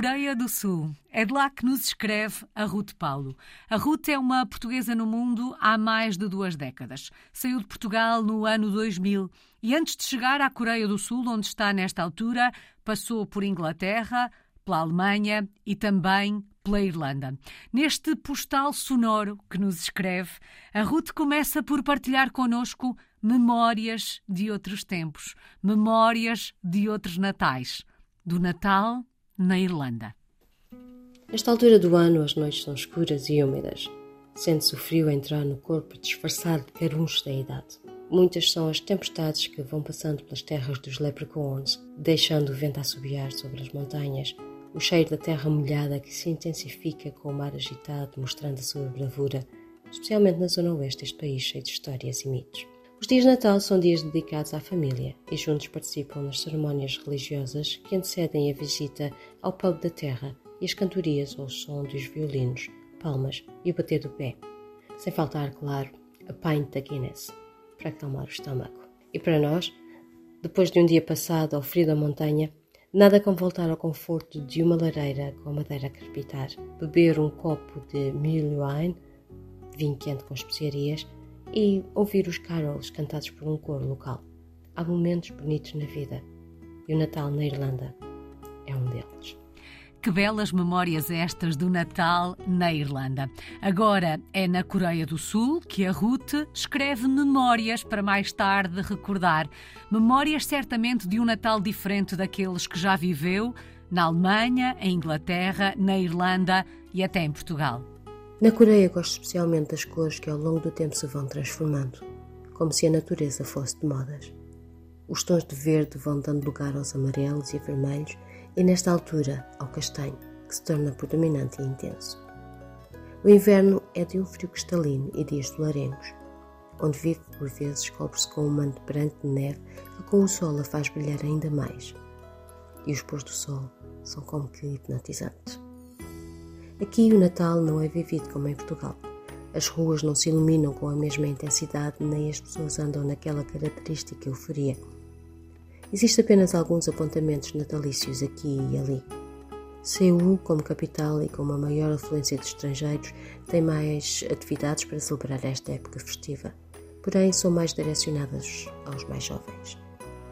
Coreia do Sul. É de lá que nos escreve a Ruth Paulo. A Ruth é uma portuguesa no mundo há mais de duas décadas. Saiu de Portugal no ano 2000 e antes de chegar à Coreia do Sul, onde está nesta altura, passou por Inglaterra, pela Alemanha e também pela Irlanda. Neste postal sonoro que nos escreve, a Ruth começa por partilhar connosco memórias de outros tempos, memórias de outros natais. Do Natal na Irlanda. Nesta altura do ano, as noites são escuras e úmidas. Sente-se o frio entrar no corpo disfarçado de carunchos da idade. Muitas são as tempestades que vão passando pelas terras dos leprechauns, deixando o vento assobiar sobre as montanhas, o cheiro da terra molhada que se intensifica com o mar agitado, mostrando a sua bravura, especialmente na zona oeste deste país cheio de histórias e mitos. Os dias de Natal são dias dedicados à família e juntos participam nas cerimónias religiosas que antecedem a visita ao pub da terra e as cantorias ao som dos violinos, palmas e o bater do pé. Sem faltar, claro, a pint da Guinness para acalmar o estômago. E para nós, depois de um dia passado ao frio da montanha, nada como voltar ao conforto de uma lareira com a madeira a crepitar, beber um copo de milho wine, vinho quente com especiarias, e ouvir os carols cantados por um coro local. Há momentos bonitos na vida e o Natal na Irlanda é um deles. Que belas memórias estas do Natal na Irlanda. Agora é na Coreia do Sul que a Ruth escreve memórias para mais tarde recordar. Memórias certamente de um Natal diferente daqueles que já viveu na Alemanha, em Inglaterra, na Irlanda e até em Portugal. Na Coreia gosto especialmente das cores que ao longo do tempo se vão transformando, como se a natureza fosse de modas. Os tons de verde vão dando lugar aos amarelos e vermelhos e nesta altura ao castanho, que se torna predominante e intenso. O inverno é de um frio cristalino e dias larengos, onde vive por vezes cobre-se com um manto branco de neve que com o sol a faz brilhar ainda mais. E os pôs do sol são como que hipnotizantes. Aqui o Natal não é vivido como em Portugal. As ruas não se iluminam com a mesma intensidade, nem as pessoas andam naquela característica euforia. Existem apenas alguns apontamentos natalícios aqui e ali. Seul, como capital e com uma maior afluência de estrangeiros, tem mais atividades para celebrar esta época festiva, porém são mais direcionadas aos mais jovens.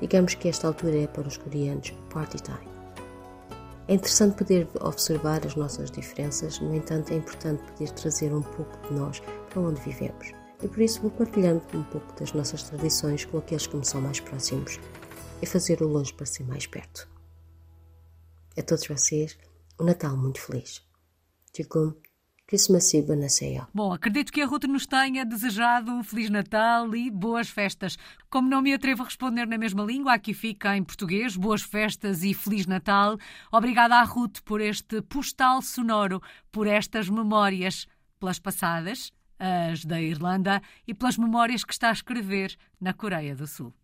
Digamos que esta altura é para os coreanos party time. É interessante poder observar as nossas diferenças, no entanto, é importante poder trazer um pouco de nós para onde vivemos. E por isso vou partilhando um pouco das nossas tradições com aqueles que me são mais próximos e fazer o longe parecer mais perto. A todos vocês, um Natal muito feliz. Bom, acredito que a Ruth nos tenha desejado um Feliz Natal e boas festas. Como não me atrevo a responder na mesma língua, aqui fica em português, boas festas e Feliz Natal. Obrigada à Ruth por este postal sonoro, por estas memórias, pelas passadas, as da Irlanda, e pelas memórias que está a escrever na Coreia do Sul.